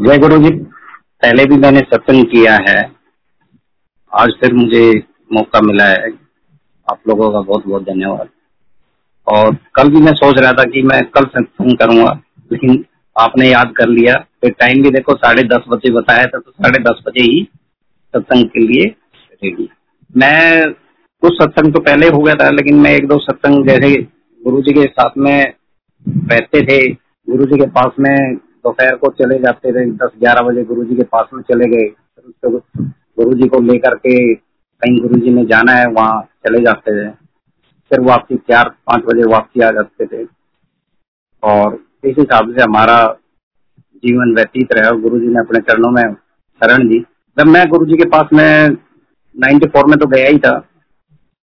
जय गुरु जी पहले भी मैंने सत्संग किया है। आज फिर मुझे मौका मिला है। आप लोगों का बहुत बहुत धन्यवाद। और कल भी मैं सोच रहा था कि मैं कल सत्संग करूँगा, लेकिन आपने याद कर लिया। फिर टाइम भी देखो, साढ़े दस बजे बताया था तो साढ़े दस बजे ही सत्संग के लिए रेडी मैं कुछ सत्संग तो पहले हो गया था, लेकिन मैं एक दो सत्संग जैसे गुरु जी के साथ में रहते थे गुरु जी के पास में दोपहर को चले जाते थे, दस ग्यारह बजे गुरु जी के पास में चले गए। तो गुरु जी को लेकर के कहीं गुरु जी ने जाना है, वहाँ चले जाते थे। फिर वापसी चार, पाँच बजे वापसी आ जाते थे। और इस हिसाब से हमारा जीवन व्यतीत रहा। गुरु जी ने अपने चरणों में शरण दी। जब मैं गुरु जी के पास में नाइन्टी फोर में तो गया ही था।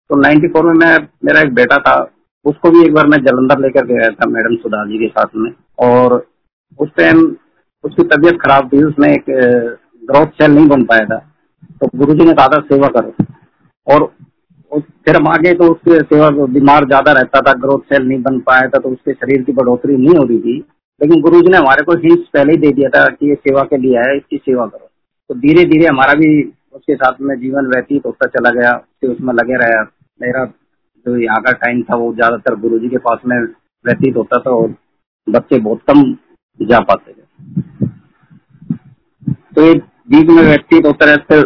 तो नाइन्टी फोर में मैं, मेरा एक बेटा था, उसको भी एक बार मैं जलंधर लेकर गया था, मैडम सुधा जी के साथ में। और उस टाइम उसकी तबीयत खराब थी उसमें एक ग्रोथ सेल नहीं बन पाया था। तो गुरु जी ने कहा था, सेवा करो। और फिर हम आगे तो उसके सेवा बीमार ज़्यादा रहता था ग्रोथ सेल नहीं बन पाया था तो उसके शरीर की बढ़ोतरी नहीं हो रही थी। लेकिन गुरु जी ने हमारे को हिंट्स पहले ही दे दिया था कि ये सेवा के लिए है इसकी सेवा करो। तो धीरे धीरे हमारा भी उसके साथ में जीवन व्यतीत होता चला गया, फिर उसमें लगे रहा। मेरा जो यहाँ का टाइम था, वो ज़्यादातर गुरु जी के पास में व्यतीत होता था और बच्चे बहुत कम जा पाते थे तो ये बीच में व्यतीत होता रहते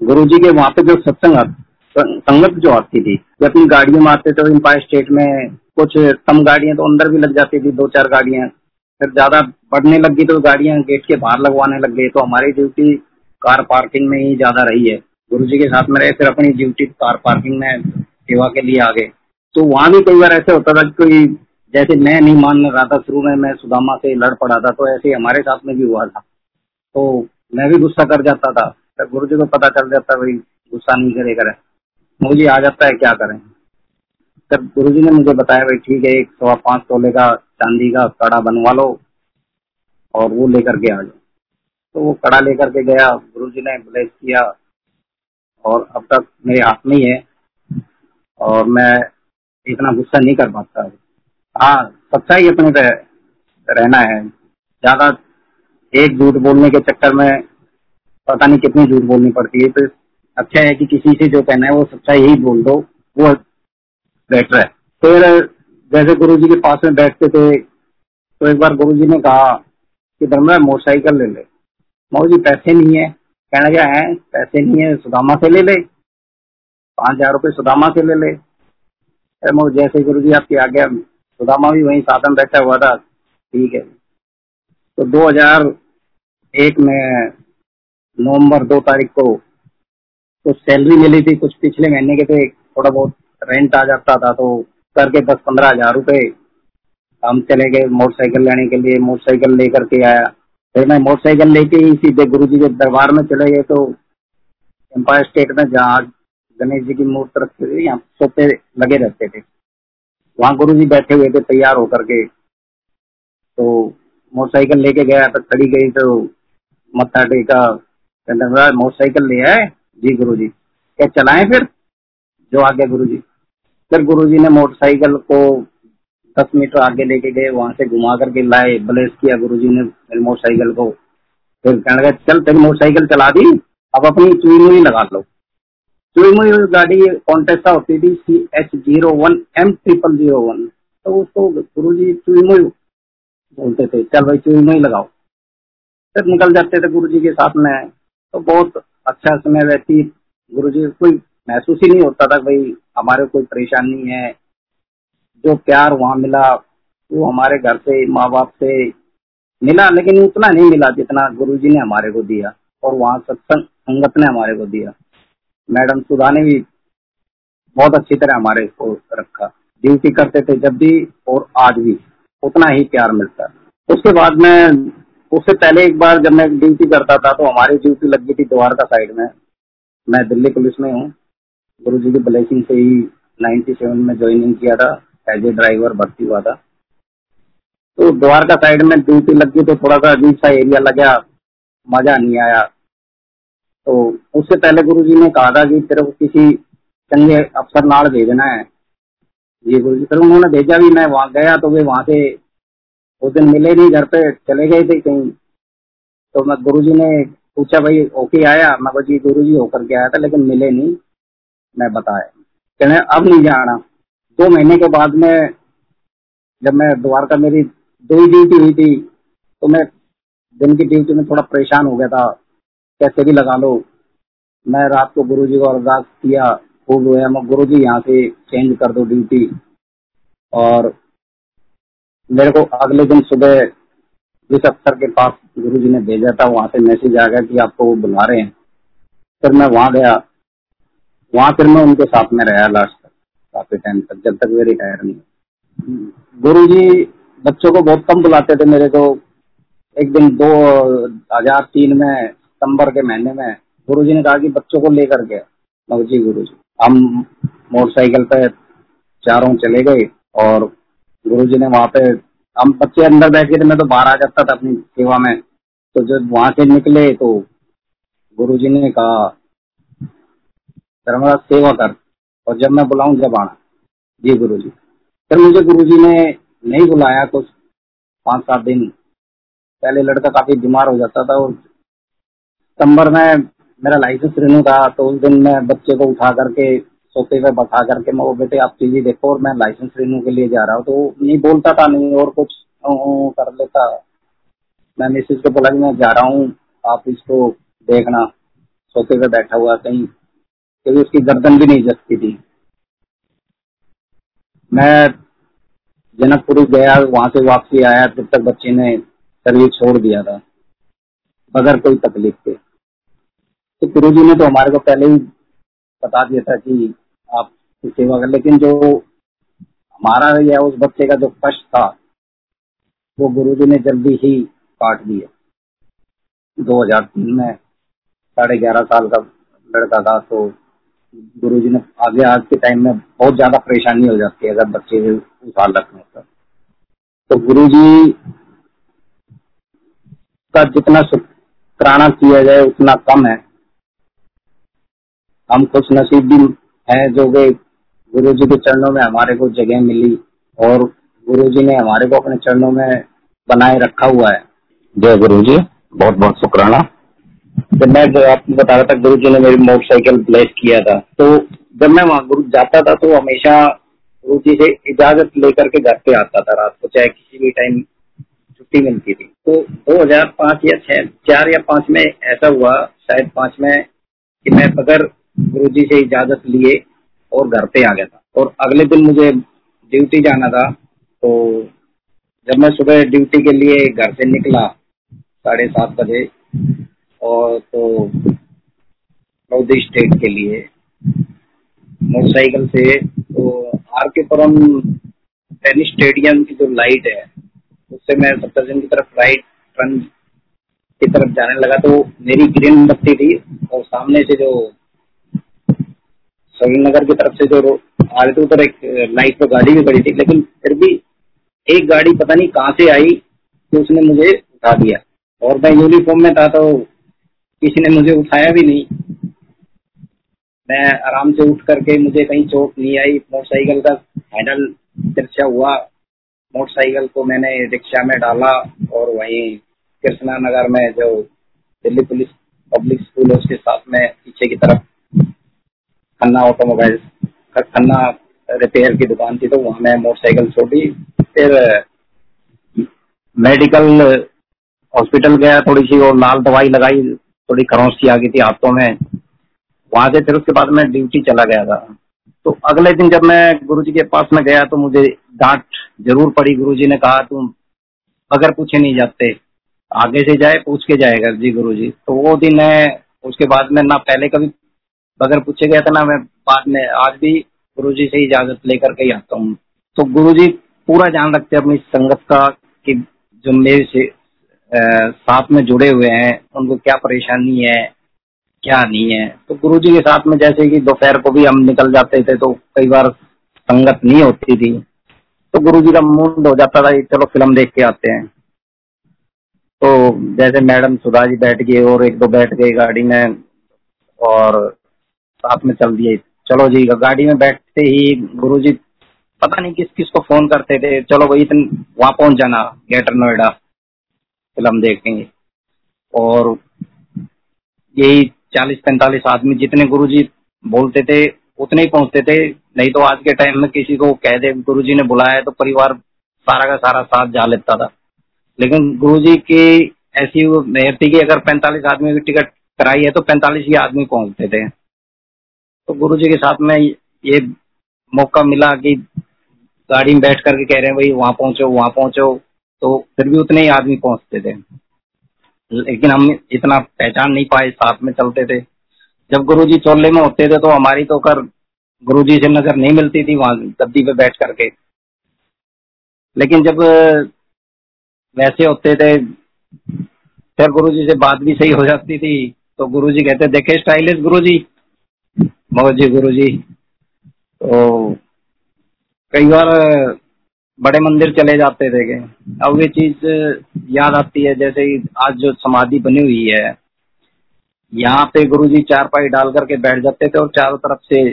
गुरु जी के वहाँ पे जो सत्संग संगत जो आती थी जो अपनी गाड़ियों में आते थे इम्पायर स्टेट में कुछ कम गाड़ियाँ तो अंदर भी लग जाती थी, दो चार गाड़ियाँ। फिर ज़्यादा बढ़ने लग गई तो गाड़ियाँ गेट के बाहर लगवाने लग गई तो हमारी ड्यूटी कार पार्किंग में ही ज़्यादा रही है। गुरु जी के साथ में रहे, फिर अपनी ड्यूटी कार पार्किंग में सेवा के लिए आ गए। तो वहाँ भी कई बार ऐसे होता था कोई जैसे मैं नहीं मान रहा था, शुरू में मैं सुदामा से लड़ पड़ा था तो ऐसे हमारे साथ में भी हुआ था। तो मैं भी गुस्सा कर जाता था, फिर गुरु जी को पता चल जाता भाई, गुस्सा नहीं करे करे मुझे आ जाता है, क्या करें? तब गुरु जी ने मुझे बताया, भाई ठीक है, एक सवा पाँच तोले का चांदी का कड़ा बनवा लो और वो लेकर के आ जाओ। तो वो कड़ा लेकर के गया गुरु जी ने ब्लेस किया और अब तक मेरे हाथ में ही है और मैं इतना गुस्सा नहीं कर पाता। हाँ सच्चाई अपने पे रहना है। ज़्यादा एक झूठ बोलने के चक्कर में पता नहीं कितनी झूठ बोलनी पड़ती है। तो अच्छा है कि किसी से जो कहना है, वो सच्चाई ही बोल दो, वो बेटर है। फिर जैसे गुरु जी के पास में बैठते थे तो एक बार गुरु जी ने कहा कि धर्मराज मोटरसाइकिल ले ले। मोहू जी, पैसे नहीं है। कहना क्या है, पैसे नहीं है, सुदामा से ले ले। पाँच हज़ार रुपये सुदामा से ले ले। जैसे गुरु जी आपकी आ गया सुदामा भी वहीं साधन बैठा हुआ था। ठीक है। तो 2001 में नवंबर दो तारीख को तो सैलरी मिली थी, कुछ पिछले महीने के थे, थोड़ा बहुत रेंट आ जाता था तो करके दस पंद्रह हज़ार रुपए हम चले गए मोटरसाइकिल लेने के लिए, मोटरसाइकिल लेकर के आया। फिर मैं मोटरसाइकिल लेके ही सीधे गुरु जी के दरबार में चले गए तो एम्पायर स्टेट में जहाँ गणेश जी की मूर्त रखते थे, यहाँ सोते लगे रहते थे। वहाँ गुरु जी बैठे हुए थे, तैयार होकर के। तो मोटरसाइकिल लेके गया तो खड़ी गई तो मत्था टेका। मोटरसाइकिल ले आए? जी गुरु जी क्या चलाए फिर? जो आगे गुरु जी फिर गुरु जी ने मोटरसाइकिल को दस मीटर आगे लेके गए, वहाँ से घुमा करके लाए, ब्लेस किया गुरु जी ने मोटरसाइकिल को। फिर कहने लगा, चल तेरी मोटरसाइकिल चला दी, अब अपनी चुई मुई लगा लो। मुई गाड़ी कॉन्टेस्टा होती थी C H zero one M triple zero one तो उसको गुरु जी चुई मुई बोलते थे, चल भाई चुई मुई लगाओ। फिर निकल जाते थे गुरु जी के साथ में। तो बहुत अच्छा समय व्यतीत। गुरु जी कोई महसूस ही नहीं होता था, भाई, हमारे कोई परेशानी है। जो प्यार वहाँ मिला, वो हमारे घर से माँ बाप से मिला, लेकिन उतना नहीं मिला जितना गुरु जी ने हमारे को दिया और वहाँ सत्संग, संगत ने हमारे को दिया। मैडम सुधा ने भी बहुत अच्छी तरह हमारे इसको रखा। ड्यूटी करते थे जब भी और आज भी। उतना ही प्यार मिलता। उसके बाद में, उससे पहले एक बार जब मैं ड्यूटी करता था तो हमारी ड्यूटी लग गई थी द्वारका साइड में। मैं दिल्ली पुलिस में हूँ। गुरु जी की ब्लेसिंग से ही 97 में ज्वाइनिंग किया था। एज ए ड्राइवर भर्ती हुआ था। तो द्वारका साइड में ड्यूटी लग गई तो थोड़ा सा अजीब सा एरिया लगा मज़ा नहीं आया। तो उससे पहले गुरु जी ने कहा था कि तेरे किसी चंगे अफसर नाल भेजना है। जी गुरु जी फिर उन्होंने भेजा भी, मैं वहाँ गया तो वे वहाँ से उस दिन मिले नहीं, घर पे चले गए थे कहीं। तो मैं गुरु जी ने पूछा, भाई ओके आया? मैं जी गुरु जी होकर के आया था, लेकिन मिले नहीं, मैं बताया कहने, अब नहीं जाना। दो महीने के बाद में जब मैं द्वारका, मेरी दो ही ड्यूटी हुई थी तो मैं दिन की ड्यूटी में थोड़ा परेशान हो गया था। कैसे भी लगा लो। मैं रात को गुरु जी को अरदास किया, खूब रोया मैं गुरु जी यहाँ से चेंज कर दो ड्यूटी और मेरे को अगले दिन सुबह जिस अफसर के पास गुरु जी ने भेजा था, वहाँ से मैसेज आ गया कि आपको वो बुला रहे हैं। फिर मैं वहाँ गया। वहाँ फिर मैं उनके साथ में रहा लास्ट तक, काफ़ी टाइम तक, जब तक वे रिटायर नहीं गुरु जी बच्चों को बहुत कम बुलाते थे मेरे को। एक दिन दो, हज़ार तीन में सितंबर के महीने में गुरु जी ने कहा कि बच्चों को लेकर के जी गुरु जी हम मोटरसाइकिल पे चारों चले गए और गुरु जी ने वहाँ पे, हम बच्चे अंदर बैठ थे, मैं तो बाहर आ जाता था अपनी सेवा में। तो जब वहाँ से निकले तो गुरु जी ने कहा धर्मराज सेवा कर और जब मैं बुलाऊं, जब आना। जी गुरु जी फिर मुझे गुरु जी ने नहीं बुलाया कुछ। पाँच सात दिन पहले लड़का काफ़ी बीमार हो जाता था और सितंबर में मेरा लाइसेंस रिन्यू था तो उस दिन मैं बच्चे को उठा करके सोते पे बैठा करके मैं वो बेटे, आप चीज़ें देखो और मैं लाइसेंस रिन्यू के लिए जा रहा हूँ। तो नहीं बोलता था, नहीं और कुछ कर लेता। मैं मिसेज को बोला कि मैं जा रहा हूँ, आप इसको देखना। सोते पे बैठा हुआ कहीं, क्योंकि उसकी गर्दन भी नहीं जसती थी। मैं जनकपुरी गया, वहाँ से वापसी आया, तब तक बच्चे ने शरीर छोड़ दिया था, बगैर कोई तकलीफ़ के। तो गुरु जी ने तो हमारे को पहले ही बता दिया था कि आप सेवा कर। लेकिन जो हमारा या उस बच्चे का जो कष्ट था वो गुरु जी ने जल्दी ही काट दिया। 2003 में साढ़े ग्यारह साल का लड़का था तो गुरु जी ने आगे आज के टाइम में बहुत ज़्यादा परेशानी हो जाती है अगर बच्चे उस हालत में तो, तो गुरुजी का जितना शुक्राना किया जाए उतना कम है। हम कुछ नसीब भी है जो कि गुरु जी के चरणों में हमारे को जगह मिली और गुरु जी ने हमारे को अपने चरणों में बनाए रखा हुआ है। जय गुरु जी बहुत बहुत शुक्राना। तो मैं जो आपको बता रहा था गुरु जी ने मेरी मोटरसाइकिल ब्लेस किया था तो जब मैं वहाँ गुरु जाता था तो हमेशा गुरु जी से इजाज़त लेकर के घर पे आता था रात को चाहे किसी भी टाइम छुट्टी मिलती थी। तो 2005 या छह चार या पाँच में ऐसा हुआ शायद पाँच में कि मैं बगैर गुरु जी से इजाज़त लिए और घर पे आ गया था। और अगले दिन मुझे ड्यूटी जाना था तो जब मैं सुबह ड्यूटी के लिए घर से निकला साढ़े सात बजे, और तो नौदी स्टेट के लिए मोटरसाइकिल से तो आर के पुरम टेनिस स्टेडियम की जो लाइट है, उससे मैं सत्तर सप्तरजन की तरफ़ राइट टर्न की तरफ़ जाने लगा तो मेरी ग्रीन बत्ती थी और सामने से जो नगर की तरफ़ से जो आ उधर एक लाइट पर गाड़ी भी खड़ी थी, लेकिन फिर भी एक गाड़ी पता नहीं कहाँ से आई तो उसने मुझे उठा दिया। और मैं यूनिफॉर्म में था तो किसी ने मुझे उठाया भी नहीं। मैं आराम से उठ करके मुझे कहीं चोट नहीं आई। मोटरसाइकिल का हैंडल तिरछा हुआ। मोटरसाइकिल को मैंने रिक्शा में डाला और वहीं कृष्णा नगर में जो दिल्ली पुलिस पब्लिक स्कूल है, उसके साथ में पीछे की तरफ़ खन्ना ऑटोमोबाइल खन्ना रिपेयर की दुकान थी तो वहाँ मैं मोटरसाइकिल छोड़ी फिर, मेडिकल हॉस्पिटल गया थोड़ी सी और लाल दवाई लगाई, थोड़ी खरोंच सी आ गई थी हाथों में। वहाँ से फिर उसके बाद मैं ड्यूटी चला गया था। तो अगले दिन जब मैं गुरुजी के पास में गया तो मुझे डांट ज़रूर पड़ी। गुरुजी ने कहा, तुम अगर पूछे नहीं जाते। आगे से जाए, पूछ के जाएगा जी गुरुजी। तो वो दिन है, उसके बाद में ना पहले कभी बगैर पूछे गया था ना मैं बाद में आज भी गुरु जी से इजाज़त लेकर के आता हूँ। तो गुरु जी पूरा ध्यान रखते हैं अपनी संगत का कि जो मेरे से आ, साथ में जुड़े हुए हैं उनको क्या परेशानी है क्या नहीं है। तो गुरु जी के साथ में जैसे कि दोपहर को भी हम निकल जाते थे तो कई बार संगत नहीं होती थी। तो गुरु जी का मूड हो जाता था चलो फ़िल्म देख के आते हैं। तो जैसे मैडम सुधा जी बैठ गए और एक दो बैठ गए गाड़ी में और साथ में चल दिए। चलो जी, गाड़ी में बैठते ही गुरु जी पता नहीं किस किस को फ़ोन करते थे। चलो भाई, इतन वहाँ पहुँच जाना ग्रेटर नोएडा फ़िल्म देखेंगे और यही चालीस पैंतालीस आदमी जितने गुरु जी बोलते थे, उतने ही पहुँचते थे। नहीं तो आज के टाइम में किसी को कह दे गुरु जी ने बुलाया तो परिवार सारा का सारा साथ जा लेता था। लेकिन गुरु जी की ऐसी मेहर थी कि अगर पैंतालीस आदमी की टिकट कराई है तो पैंतालीस ही आदमी पहुँचते थे। तो गुरुजी के साथ में ये मौका मिला कि गाड़ी में बैठ करके कह रहे हैं, भाई, वहाँ पहुंचो वहाँ पहुंचो। तो फिर भी उतने ही आदमी पहुँचते थे। लेकिन हम इतना पहचान नहीं पाए, साथ में चलते थे। जब गुरुजी चोले में होते थे तो हमारी तो कर गुरुजी से नज़र नहीं मिलती थी वहाँ गद्दी पे बैठ करके। लेकिन जब वैसे होते थे, फिर गुरुजी से बात भी सही हो जाती थी। तो गुरुजी कहते, देखे, स्टाइलिश गुरुजी। मगर जी गुरुजी। तो कई बार बड़े मंदिर चले जाते थे अब ये चीज़ याद आती है, जैसे आज जो समाधि बनी हुई है, यहाँ पे गुरुजी चार पाई डाल करके बैठ जाते थे और चारों तरफ़ से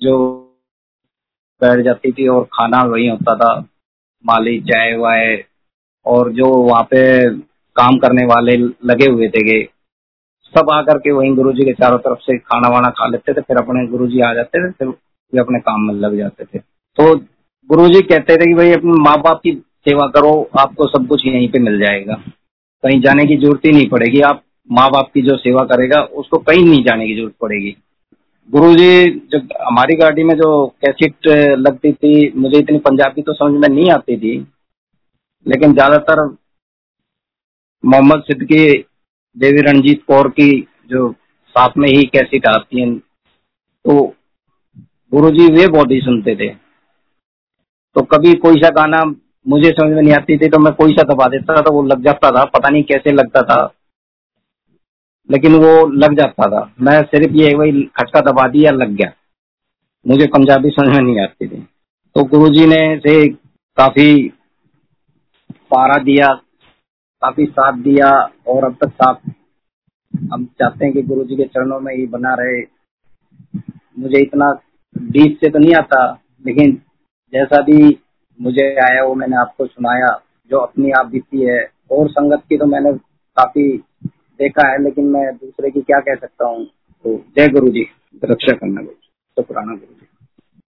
जो बैठ जाती थी और खाना वही होता था, माली, चाय वाय, और जो वहाँ पे काम करने वाले लगे हुए थे सब आकर के वहीं गुरुजी के चारों तरफ़ से खाना वाना खा लेते थे, फिर अपने गुरुजी आ जाते थे, फिर वे अपने काम में लग जाते थे। तो गुरुजी कहते थे कि भाई, अपने माँ बाप की सेवा करो, आपको सब कुछ यहीं पे मिल जाएगा। कहीं जाने की ज़रूरत ही नहीं पड़ेगी। आप माँ बाप की जो सेवा करेगा, उसको कहीं नहीं जाने की ज़रूरत पड़ेगी। गुरु जी जब हमारी गाड़ी में जो कैसेट लगती थी, मुझे इतनी पंजाबी तो समझ में नहीं आती थी, लेकिन ज़्यादातर मोहम्मद सिद्दकी देवी रणजीत कौर की जो साथ में ही कैसेट आती है तो गुरु जी वे बहुत ही सुनते थे। तो कभी कोई सा गाना मुझे समझ में नहीं आती थी तो मैं कोई सा दबा देता था तो वो लग जाता था, पता नहीं कैसे लगता था, लेकिन वो लग जाता था। मैं सिर्फ़ ये वही खटका दबा दिया, लग गया। मुझे पंजाबी समझ में नहीं आती थी। तो गुरुजी ने से काफ़ी पारा दिया काफ़ी साथ दिया और अब तक साथ हम चाहते हैं कि गुरु जी के चरणों में ही बना रहे। मुझे इतना डीप से तो नहीं आता लेकिन जैसा भी मुझे आया वो मैंने आपको सुनाया जो अपनी आप बीती है। और संगत की तो मैंने काफ़ी देखा है लेकिन मैं दूसरे की क्या कह सकता हूँ? तो जय गुरु जी रक्षा करना गुरु जी तो पुराना गुरु जी